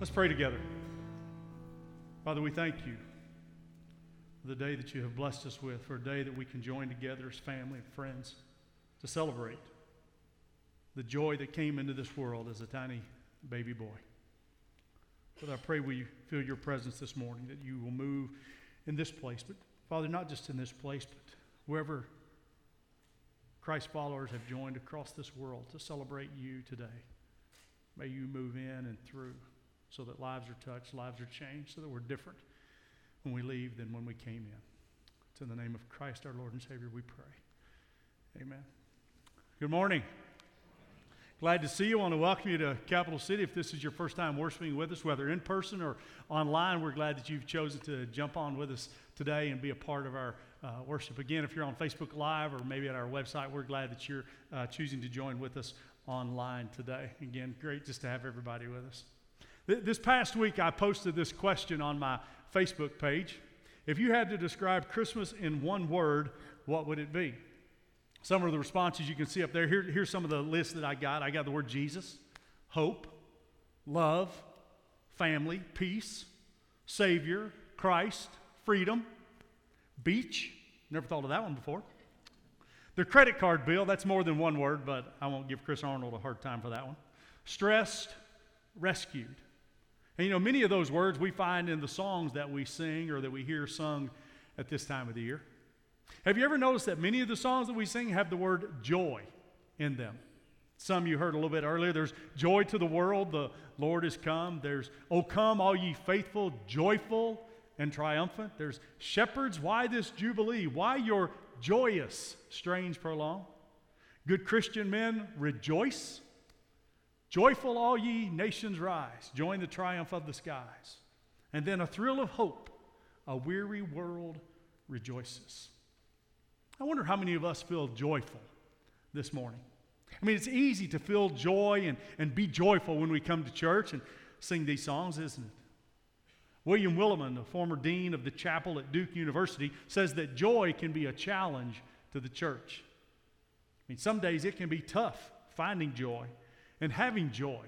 Let's pray together. Father, we thank you for the day that you have blessed us with, for a day that we can join together as family and friends to celebrate the joy that came into this world as a tiny baby boy. Father, I pray we feel your presence this morning, that you will move in this place. But, Father, not just in this place, but wherever Christ followers have joined across this world to celebrate you today. May you move in and through so that lives are touched, lives are changed, so that we're different when we leave than when we came in. It's in the name of Christ our Lord and Savior we pray. Amen. Good morning. Glad to see you. I want to welcome you to Capital City. If this is your first time worshiping with us, whether in person or online, we're glad that you've chosen to jump on with us today and be a part of our uh, worship. Again, if you're on Facebook Live or maybe at our website, we're glad that you're uh, choosing to join with us online today. Again, great just to have everybody with us. Th- this past week, I posted this question on my Facebook page. If you had to describe Christmas in one word, what would it be? Some of the responses you can see up there. Here, here's some of the lists that I got. I got the word Jesus, hope, love, family, peace, Savior, Christ, freedom, beach. Never thought of that one before. The credit card bill, that's more than one word, but I won't give Chris Arnold a hard time for that one. Stressed, rescued. And you know, many of those words we find in the songs that we sing or that we hear sung at this time of the year. Have you ever noticed that many of the songs that we sing have the word joy in them? Some you heard a little bit earlier. There's joy to the world, the Lord is come. There's, Oh, come, all ye faithful, joyful and triumphant. There's shepherds, why this jubilee? Why your joyous, strange prolong? Good Christian men, rejoice. Joyful, all ye nations rise, join the triumph of the skies. And then a thrill of hope, a weary world rejoices. I wonder how many of us feel joyful this morning. I mean, it's easy to feel joy and, and be joyful when we come to church and sing these songs, isn't it? William Willimon, the former dean of the chapel at Duke University, says that joy can be a challenge to the church. I mean, some days it can be tough finding joy and having joy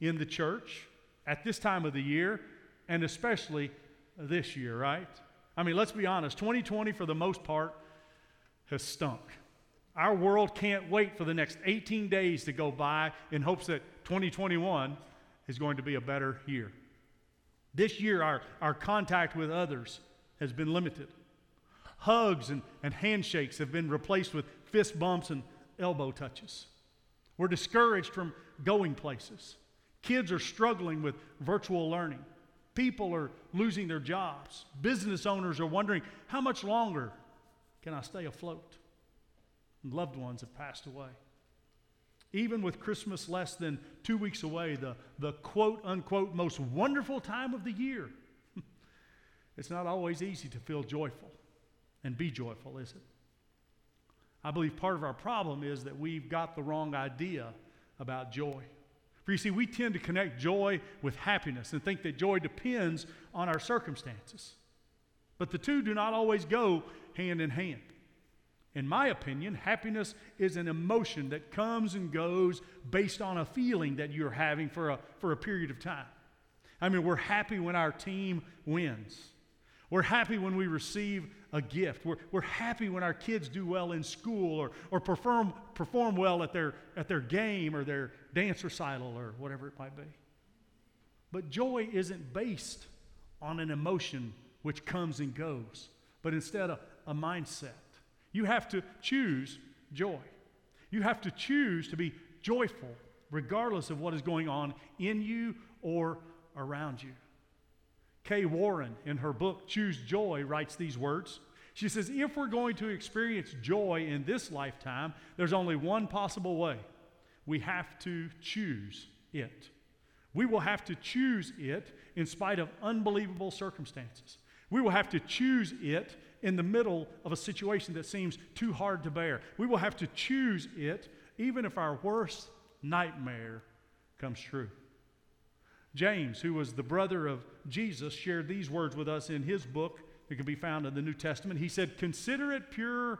in the church at this time of the year, and especially this year, right? I mean, let's be honest 2020, for the most part, has stunk. Our world can't wait for the next 18 days to go by in hopes that 2021 is going to be a better year. This year, our, our contact with others has been limited. Hugs and, and handshakes have been replaced with fist bumps and elbow touches. We're discouraged from going places. Kids are struggling with virtual learning. People are losing their jobs. Business owners are wondering how much longer can I stay afloat? And loved ones have passed away. Even with Christmas less than two weeks away, the, the quote unquote most wonderful time of the year, it's not always easy to feel joyful and be joyful, is it? I believe part of our problem is that we've got the wrong idea about joy. For you see, we tend to connect joy with happiness and think that joy depends on our circumstances. But the two do not always go hand in hand. In my opinion, happiness is an emotion that comes and goes based on a feeling that you're having for a, for a period of time. I mean, we're happy when our team wins. We're happy when we receive a gift. We're, we're happy when our kids do well in school or, or perform, perform well at their, at their game or their dance recital or whatever it might be. But joy isn't based on an emotion which comes and goes, but instead a, a mindset. You have to choose joy. You have to choose to be joyful regardless of what is going on in you or around you. Kay Warren, in her book Choose Joy, writes these words. She says, If we're going to experience joy in this lifetime, there's only one possible way. We have to choose it. We will have to choose it in spite of unbelievable circumstances. We will have to choose it in the middle of a situation that seems too hard to bear. We will have to choose it even if our worst nightmare comes true. James, who was the brother of Jesus, shared these words with us in his book that can be found in the New Testament. He said, Consider it pure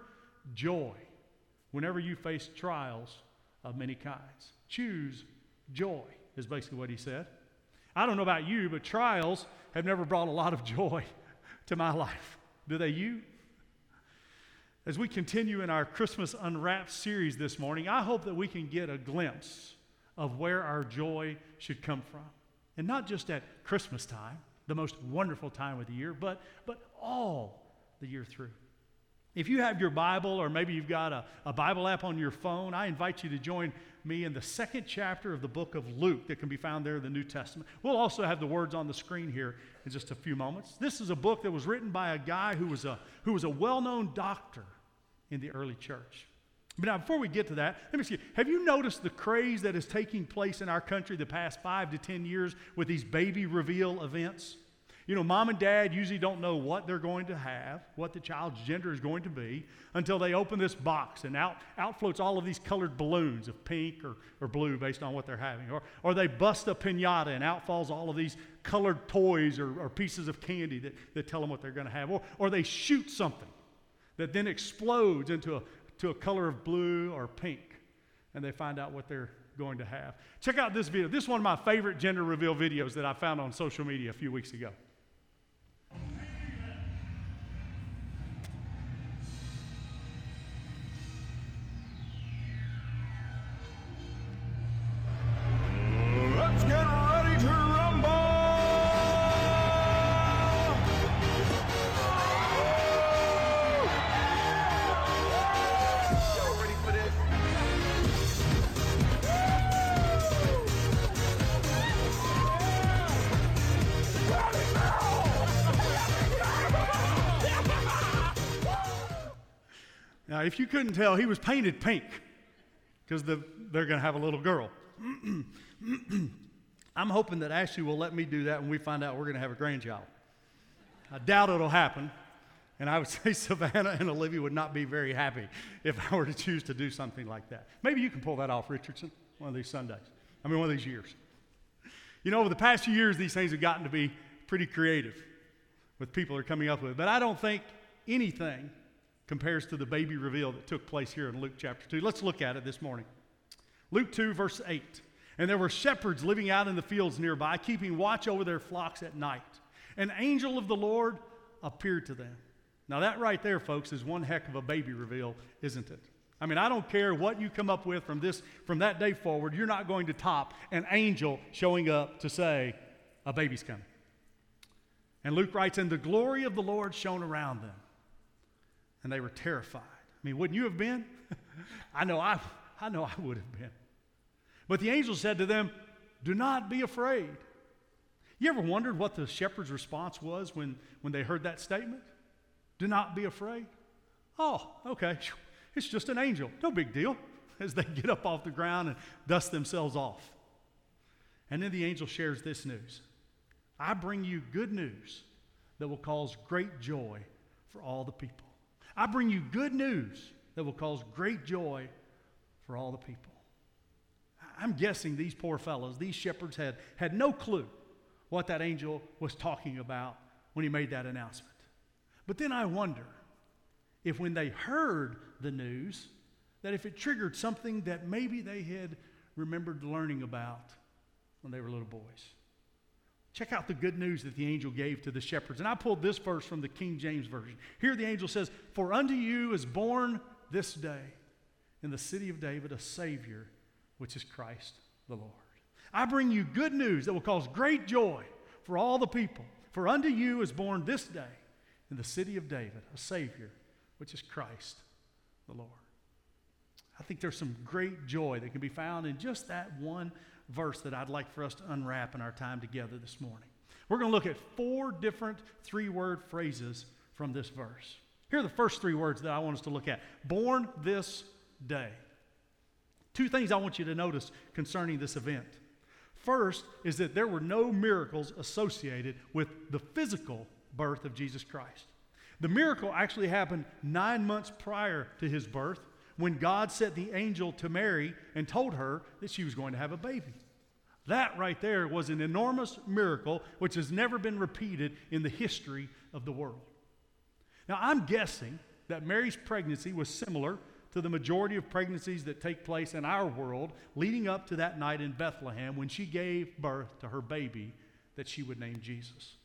joy whenever you face trials of many kinds. Choose joy, is basically what he said. I don't know about you, but trials have never brought a lot of joy to my life. Do they you? As we continue in our Christmas Unwrapped series this morning, I hope that we can get a glimpse of where our joy should come from. And not just at Christmas time, the most wonderful time of the year, but, but all the year through. If you have your Bible, or maybe you've got a, a Bible app on your phone, I invite you to join me in the second chapter of the book of Luke that can be found there in the New Testament. We'll also have the words on the screen here in just a few moments. This is a book that was written by a guy who was a, who was a well known doctor in the early church. But now, before we get to that, let me see. Have you noticed the craze that is taking place in our country the past five to 10 years with these baby reveal events? You know, mom and dad usually don't know what they're going to have, what the child's gender is going to be, until they open this box and out, out floats all of these colored balloons of pink or, or blue based on what they're having. Or, or they bust a pinata and out falls all of these colored toys or, or pieces of candy that, that tell them what they're going to have. Or, or they shoot something that then explodes into a, to a color of blue or pink, and they find out what they're going to have. Check out this video. This is one of my favorite gender reveal videos that I found on social media a few weeks ago. If you couldn't tell, he was painted pink because the, they're going to have a little girl. I'm hoping that Ashley will let me do that when we find out we're going to have a grandchild. I doubt it'll happen, and I would say Savannah and Olivia would not be very happy if I were to choose to do something like that. Maybe you can pull that off, Richardson, one of these Sundays. I mean, one of these years. You know, over the past few years, these things have gotten to be pretty creative with people are coming up with. But I don't think anything compares to the baby reveal that took place here in Luke chapter 2. Let's look at it this morning. Luke 2, verse 8. And there were shepherds living out in the fields nearby, keeping watch over their flocks at night. An angel of the Lord appeared to them. Now, that right there, folks, is one heck of a baby reveal, isn't it? I mean, I don't care what you come up with from this from that day forward, you're not going to top an angel showing up to say, a baby's coming. And Luke writes, And the glory of the Lord shone around them, and they were terrified. I mean, wouldn't you have been? I know I, I know I would have been. But the angel said to them, Do not be afraid. You ever wondered what the shepherd's response was when, when they heard that statement? Do not be afraid. Oh, okay. It's just an angel. No big deal. As they get up off the ground and dust themselves off. And then the angel shares this news I bring you good news that will cause great joy for all the people. I bring you good news that will cause great joy for all the people. I'm guessing these poor fellows, these shepherds, had, had no clue what that angel was talking about when he made that announcement. But then I wonder if when they heard the news, that if it triggered something that maybe they had remembered learning about when they were little boys. Check out the good news that the angel gave to the shepherds. And I pulled this verse from the King James Version. Here the angel says, For unto you is born this day in the city of David a Savior, which is Christ the Lord. I bring you good news that will cause great joy for all the people. For unto you is born this day in the city of David a Savior, which is Christ the Lord. I think there's some great joy that can be found in just that one verse that I'd like for us to unwrap in our time together this morning. We're going to look at four different three word phrases from this verse. Here are the first three words that I want us to look at born this day. Two things I want you to notice concerning this event. First is that there were no miracles associated with the physical birth of Jesus Christ. The miracle actually happened nine months prior to his birth when God sent the angel to Mary and told her that she was going to have a baby. That right there was an enormous miracle which has never been repeated in the history of the world. Now, I'm guessing that Mary's pregnancy was similar to the majority of pregnancies that take place in our world leading up to that night in Bethlehem when she gave birth to her baby that she would name Jesus.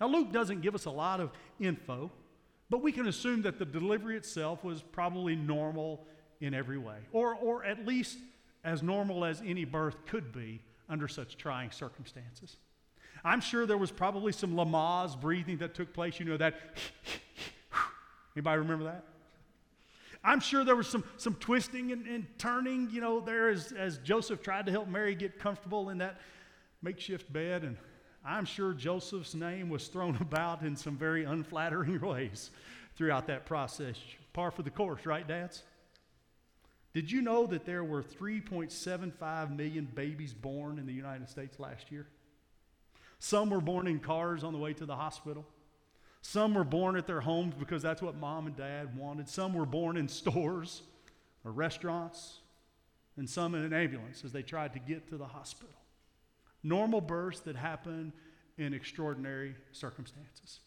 Now, Luke doesn't give us a lot of info, but we can assume that the delivery itself was probably normal in every way, or, or at least as normal as any birth could be under such trying circumstances. I'm sure there was probably some Lamaze breathing that took place. You know that. Anybody remember that? I'm sure there was some, some twisting and, and turning, you know, there as, as Joseph tried to help Mary get comfortable in that makeshift bed. And I'm sure Joseph's name was thrown about in some very unflattering ways throughout that process. Par for the course, right, dads? Did you know that there were 3.75 million babies born in the United States last year? Some were born in cars on the way to the hospital. Some were born at their homes because that's what mom and dad wanted. Some were born in stores or restaurants, and some in an ambulance as they tried to get to the hospital. Normal births that happen in extraordinary circumstances.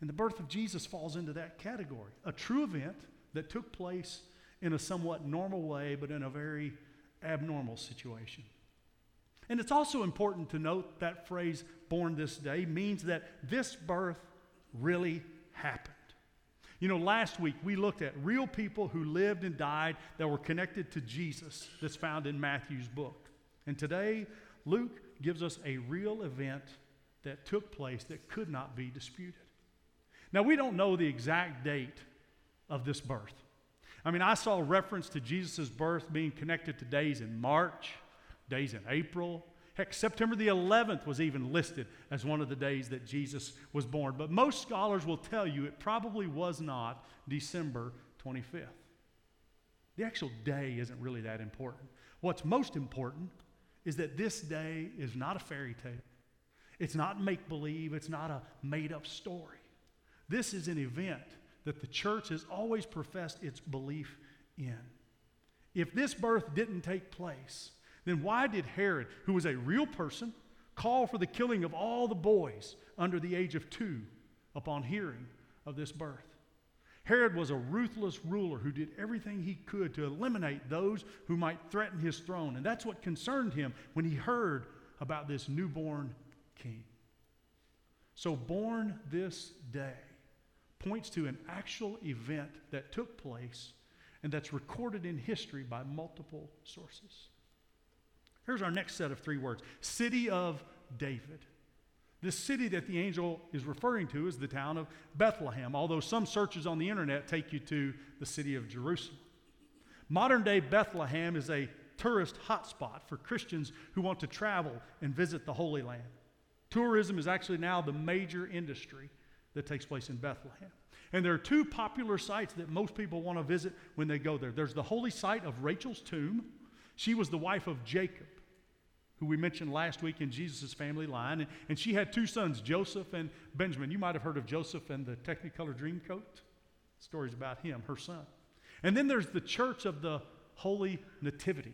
And the birth of Jesus falls into that category a true event that took place in a somewhat normal way, but in a very abnormal situation. And it's also important to note that phrase, born this day, means that this birth really happened. You know, last week we looked at real people who lived and died that were connected to Jesus, that's found in Matthew's book. And today, Luke gives us a real event that took place that could not be disputed. Now, we don't know the exact date of this birth. I mean, I saw reference to Jesus' birth being connected to days in March, days in April. Heck, September the 11th was even listed as one of the days that Jesus was born. But most scholars will tell you it probably was not December 25th. The actual day isn't really that important. What's most important is that this day is not a fairy tale. It's not make believe, it's not a made up story. This is an event that the church has always professed its belief in. If this birth didn't take place, then why did Herod, who was a real person, call for the killing of all the boys under the age of two upon hearing of this birth? Herod was a ruthless ruler who did everything he could to eliminate those who might threaten his throne. And that's what concerned him when he heard about this newborn king. So, born this day points to an actual event that took place and that's recorded in history by multiple sources. Here's our next set of three words City of David. This city that the angel is referring to is the town of Bethlehem, although some searches on the internet take you to the city of Jerusalem. Modern day Bethlehem is a tourist hotspot for Christians who want to travel and visit the Holy Land. Tourism is actually now the major industry that takes place in Bethlehem. And there are two popular sites that most people want to visit when they go there. There's the holy site of Rachel's tomb. She was the wife of Jacob, who we mentioned last week in Jesus' family line. And, and she had two sons, Joseph and Benjamin. You might have heard of Joseph and the Technicolor Dreamcoat. Stories about him, her son. And then there's the Church of the Holy Nativity.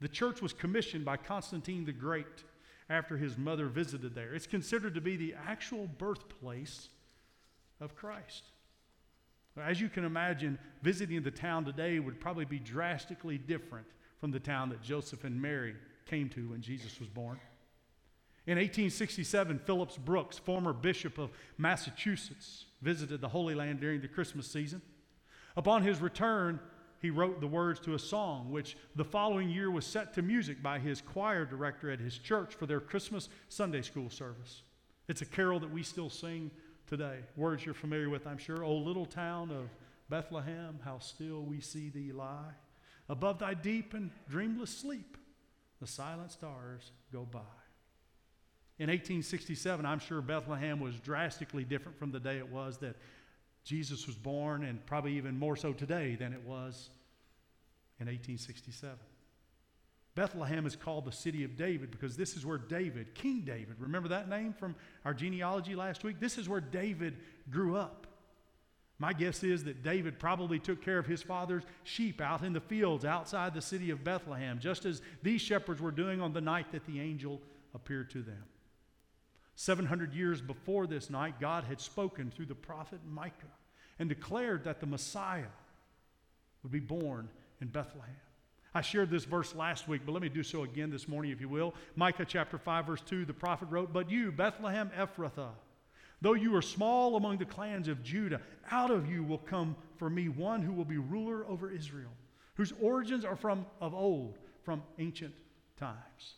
The church was commissioned by Constantine the Great after his mother visited there. It's considered to be the actual birthplace of Christ. As you can imagine, visiting the town today would probably be drastically different from the town that Joseph and Mary came to when Jesus was born. In 1867, Phillips Brooks, former bishop of Massachusetts, visited the Holy Land during the Christmas season. Upon his return, he wrote the words to a song, which the following year was set to music by his choir director at his church for their Christmas Sunday school service. It's a carol that we still sing today. Words you're familiar with, I'm sure. O little town of Bethlehem, how still we see thee lie. Above thy deep and dreamless sleep, the silent stars go by. In 1867, I'm sure Bethlehem was drastically different from the day it was that Jesus was born, and probably even more so today than it was in 1867. Bethlehem is called the city of David because this is where David, King David, remember that name from our genealogy last week? This is where David grew up. My guess is that David probably took care of his father's sheep out in the fields outside the city of Bethlehem, just as these shepherds were doing on the night that the angel appeared to them. 700 years before this night, God had spoken through the prophet Micah and declared that the Messiah would be born in Bethlehem. I shared this verse last week, but let me do so again this morning, if you will. Micah chapter 5, verse 2, the prophet wrote, But you, Bethlehem Ephrathah, though you are small among the clans of Judah, out of you will come for me one who will be ruler over Israel, whose origins are from of old, from ancient times.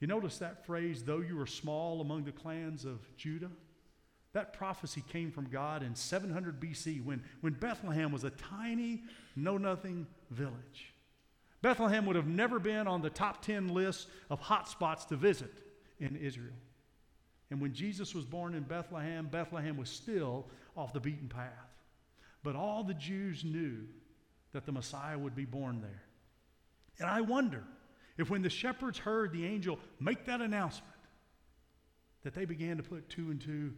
You notice that phrase, though you are small among the clans of Judah? That prophecy came from God in 700 BC when, when Bethlehem was a tiny, know nothing village. Bethlehem would have never been on the top 10 list of hot spots to visit in Israel. And when Jesus was born in Bethlehem, Bethlehem was still off the beaten path. But all the Jews knew that the Messiah would be born there. And I wonder if when the shepherds heard the angel make that announcement, that they began to put two and two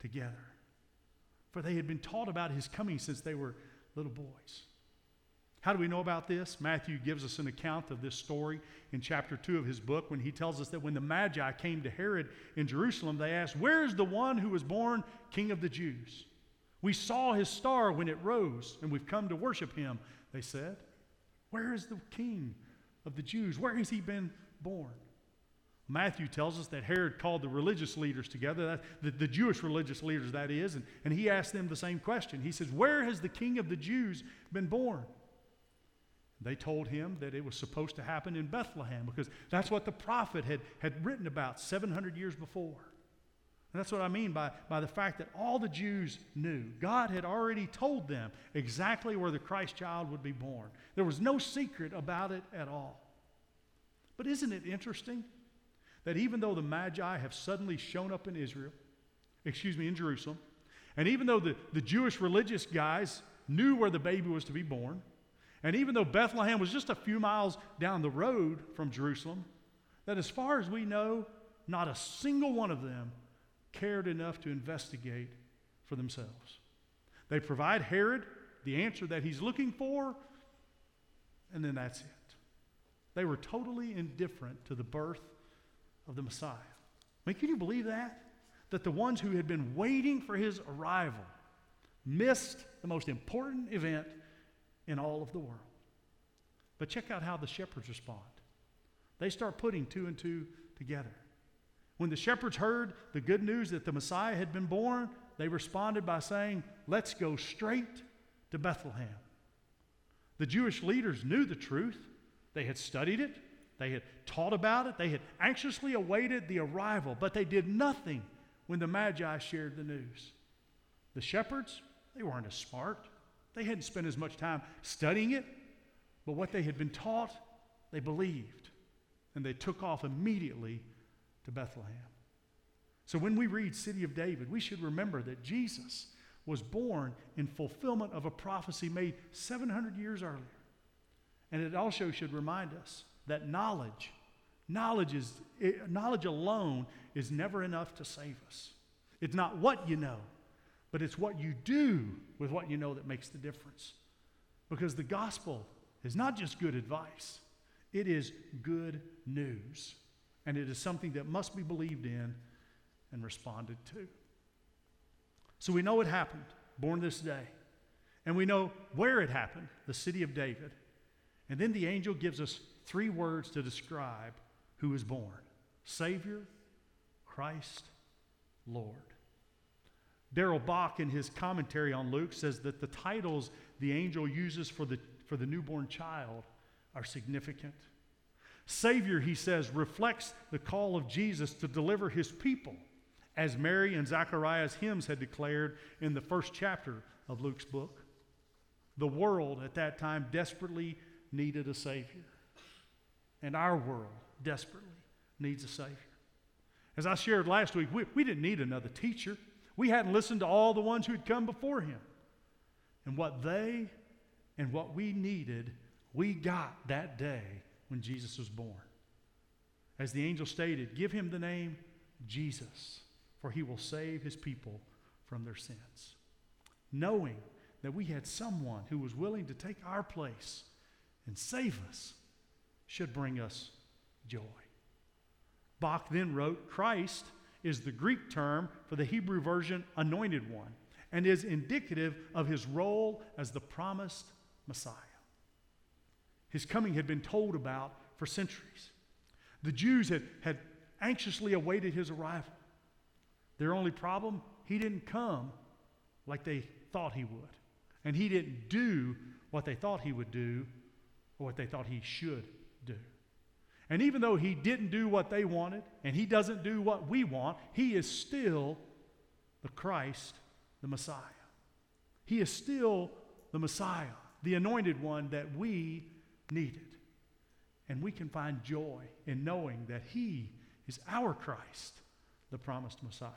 together. For they had been taught about his coming since they were little boys. How do we know about this? Matthew gives us an account of this story in chapter 2 of his book when he tells us that when the Magi came to Herod in Jerusalem, they asked, Where is the one who was born King of the Jews? We saw his star when it rose, and we've come to worship him, they said. Where is the King of the Jews? Where has he been born? Matthew tells us that Herod called the religious leaders together, that, the, the Jewish religious leaders, that is, and, and he asked them the same question. He says, Where has the King of the Jews been born? They told him that it was supposed to happen in Bethlehem because that's what the prophet had, had written about 700 years before. And that's what I mean by, by the fact that all the Jews knew. God had already told them exactly where the Christ child would be born. There was no secret about it at all. But isn't it interesting that even though the Magi have suddenly shown up in Israel, excuse me, in Jerusalem, and even though the, the Jewish religious guys knew where the baby was to be born, and even though Bethlehem was just a few miles down the road from Jerusalem, that as far as we know, not a single one of them cared enough to investigate for themselves. They provide Herod the answer that he's looking for, and then that's it. They were totally indifferent to the birth of the Messiah. I mean, can you believe that? That the ones who had been waiting for his arrival missed the most important event in all of the world. But check out how the shepherds respond. They start putting two and two together. When the shepherds heard the good news that the Messiah had been born, they responded by saying, Let's go straight to Bethlehem. The Jewish leaders knew the truth, they had studied it, they had taught about it, they had anxiously awaited the arrival, but they did nothing when the Magi shared the news. The shepherds, they weren't as smart. They hadn't spent as much time studying it, but what they had been taught, they believed. And they took off immediately to Bethlehem. So when we read City of David, we should remember that Jesus was born in fulfillment of a prophecy made 700 years earlier. And it also should remind us that knowledge, knowledge, is, knowledge alone is never enough to save us. It's not what you know, but it's what you do with what you know that makes the difference. Because the gospel is not just good advice, it is good news. And it is something that must be believed in and responded to. So we know it happened, born this day. And we know where it happened, the city of David. And then the angel gives us three words to describe who was born Savior, Christ, Lord. Darrell Bock, in his commentary on Luke, says that the titles the angel uses for the, for the newborn child are significant. Savior, he says, reflects the call of Jesus to deliver his people, as Mary and Zachariah's hymns had declared in the first chapter of Luke's book. The world at that time desperately needed a Savior, and our world desperately needs a Savior. As I shared last week, we, we didn't need another teacher. We hadn't listened to all the ones who had come before him. And what they and what we needed, we got that day when Jesus was born. As the angel stated, give him the name Jesus, for he will save his people from their sins. Knowing that we had someone who was willing to take our place and save us should bring us joy. Bock then wrote, Christ is the Greek term for the Hebrew version anointed one and is indicative of his role as the promised Messiah. His coming had been told about for centuries. The Jews had, had anxiously awaited his arrival. Their only problem, he didn't come like they thought he would. And he didn't do what they thought he would do or what they thought he should. And even though he didn't do what they wanted and he doesn't do what we want, he is still the Christ, the Messiah. He is still the Messiah, the anointed one that we needed. And we can find joy in knowing that he is our Christ, the promised Messiah.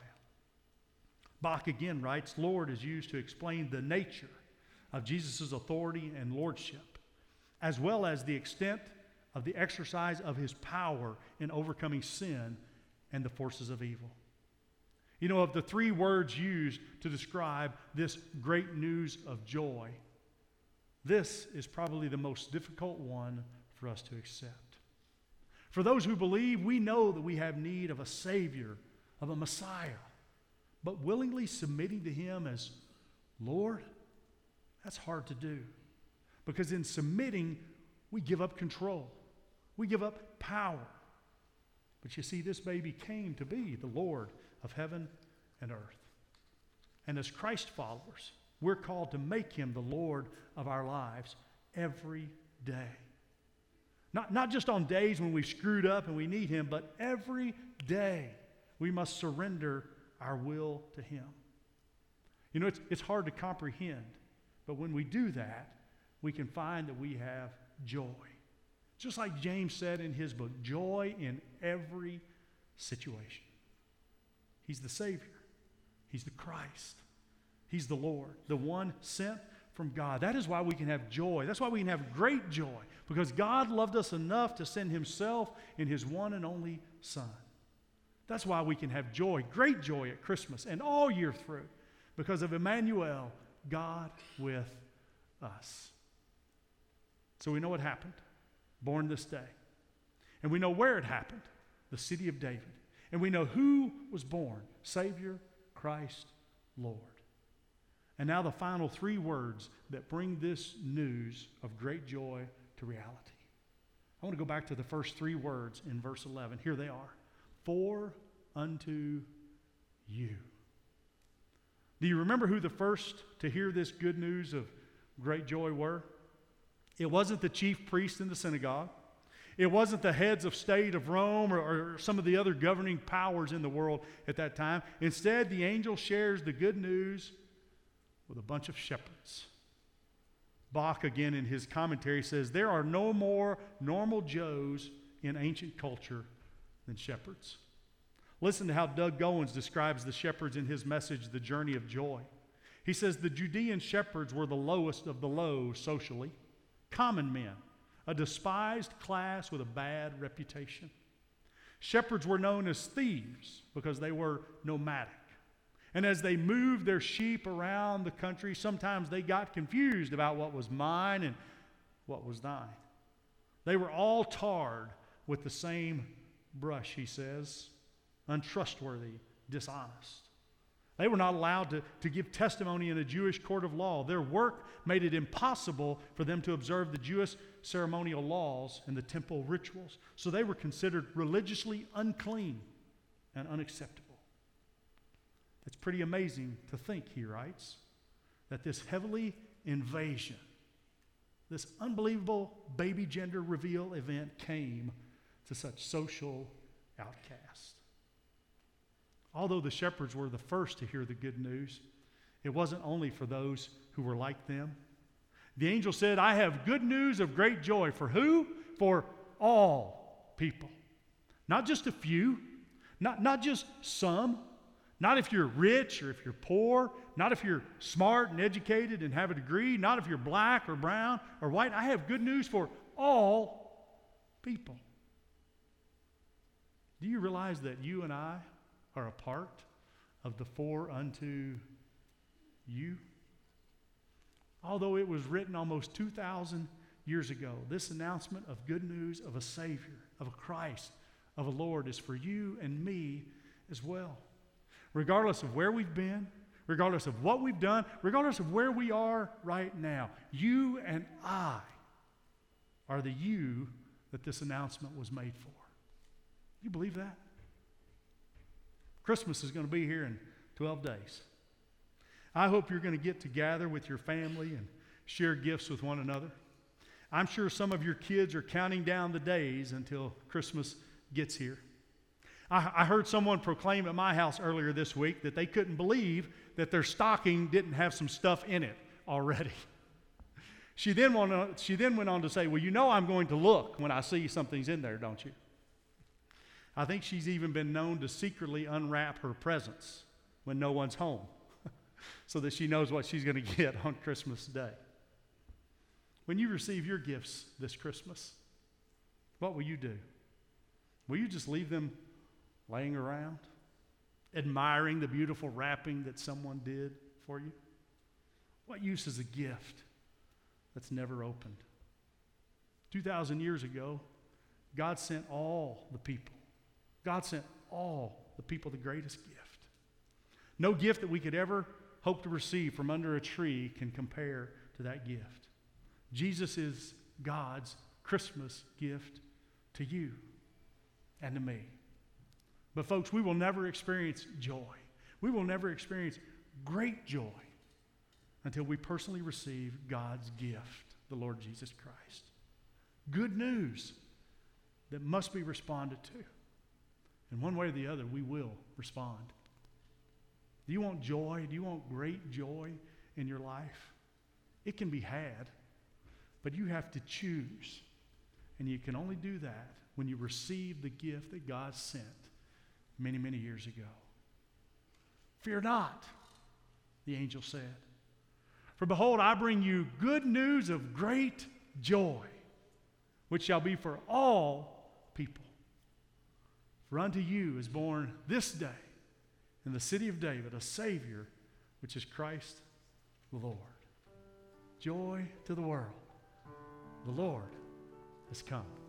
Bock again writes Lord is used to explain the nature of Jesus' authority and lordship, as well as the extent of the exercise of his power in overcoming sin and the forces of evil. You know, of the three words used to describe this great news of joy, this is probably the most difficult one for us to accept. For those who believe, we know that we have need of a Savior, of a Messiah, but willingly submitting to Him as Lord, that's hard to do. Because in submitting, we give up control, we give up power. But you see, this baby came to be the Lord of heaven and earth. And as Christ followers, we're called to make him the Lord of our lives every day. Not, not just on days when we've screwed up and we need him, but every day we must surrender our will to him. You know, it's, it's hard to comprehend, but when we do that, we can find that we have joy. Just like James said in his book, joy in every situation. He's the Savior, He's the Christ, He's the Lord, the one sent from God. That is why we can have joy. That's why we can have great joy, because God loved us enough to send Himself in His one and only Son. That's why we can have joy, great joy at Christmas and all year through, because of Emmanuel, God with us. So we know what happened, born this day. And we know where it happened, the city of David. And we know who was born Savior, Christ, Lord. And now the final three words that bring this news of great joy to reality. I want to go back to the first three words in verse 11. Here they are For unto you. Do you remember who the first to hear this good news of great joy were? It wasn't the chief priest in the synagogue. It wasn't the heads of state of Rome or, or, some of the other governing powers in the world at that time. Instead, the angel shares the good news with a bunch of shepherds. Bock, again, in his commentary, says there are no more normal Joes in ancient culture than shepherds. Listen to how Doug Goins describes the shepherds in his message, The Journey of Joy. He says the Judean shepherds were the lowest of the low socially, common men a despised class with a bad reputation. Shepherds were known as thieves because they were nomadic. And as they moved their sheep around the country, sometimes they got confused about what was mine and what was thine. They were all tarred with the same brush, he says untrustworthy, dishonest. They were not allowed to, to give testimony in a Jewish court of law. Their work made it impossible for them to observe the Jewish ceremonial laws and the temple rituals. So they were considered religiously unclean and unacceptable. It's pretty amazing to think, he writes, that this heavenly invasion, this unbelievable baby gender reveal event came to such social outcasts. Although the shepherds were the first to hear the good news, it wasn't only for those who were like them. The angel said, I have good news of great joy. For who? For all people. Not just a few, not, not just some, not if you're rich or if you're poor, not if you're smart and educated and have a degree, not if you're black or brown or white. I have good news for all people. Do you realize that you and I are a part of the four unto you? Although it was written almost 2,000 years ago, this announcement of good news of a Savior, of a Christ, of a Lord is for you and me as well. Regardless of where we've been, regardless of what we've done, regardless of where we are right now. You and I are the you that this announcement was made for. You believe that? Christmas is going to be here in 12 days. I hope you're going to get together with your family and share gifts with one another. I'm sure some of your kids are counting down the days until Christmas gets here. I, I heard someone proclaim at my house earlier this week that they couldn't believe that their stocking didn't have some stuff in it already. She then, on, she then went on to say, Well, you know I'm going to look when I see something's in there, don't you? I think she's even been known to secretly unwrap her presents when no one's home so that she knows what she's going to get on Christmas Day. When you receive your gifts this Christmas, what will you do? Will you just leave them laying around, admiring the beautiful wrapping that someone did for you? What use is a gift that's never opened? 2,000 years ago, God sent all the people. God sent all the people the greatest gift. No gift that we could ever hope to receive from under a tree can compare to that gift. Jesus is God's Christmas gift to you and to me. But, folks, we will never experience joy. We will never experience great joy until we personally receive God's gift, the Lord Jesus Christ. Good news that must be responded to. And one way or the other, we will respond. Do you want joy? Do you want great joy in your life? It can be had, but you have to choose. And you can only do that when you receive the gift that God sent many, many years ago. Fear not, the angel said. For behold, I bring you good news of great joy, which shall be for all people. For unto you is born this day in the city of David a Savior, which is Christ the Lord. Joy to the world. The Lord has come.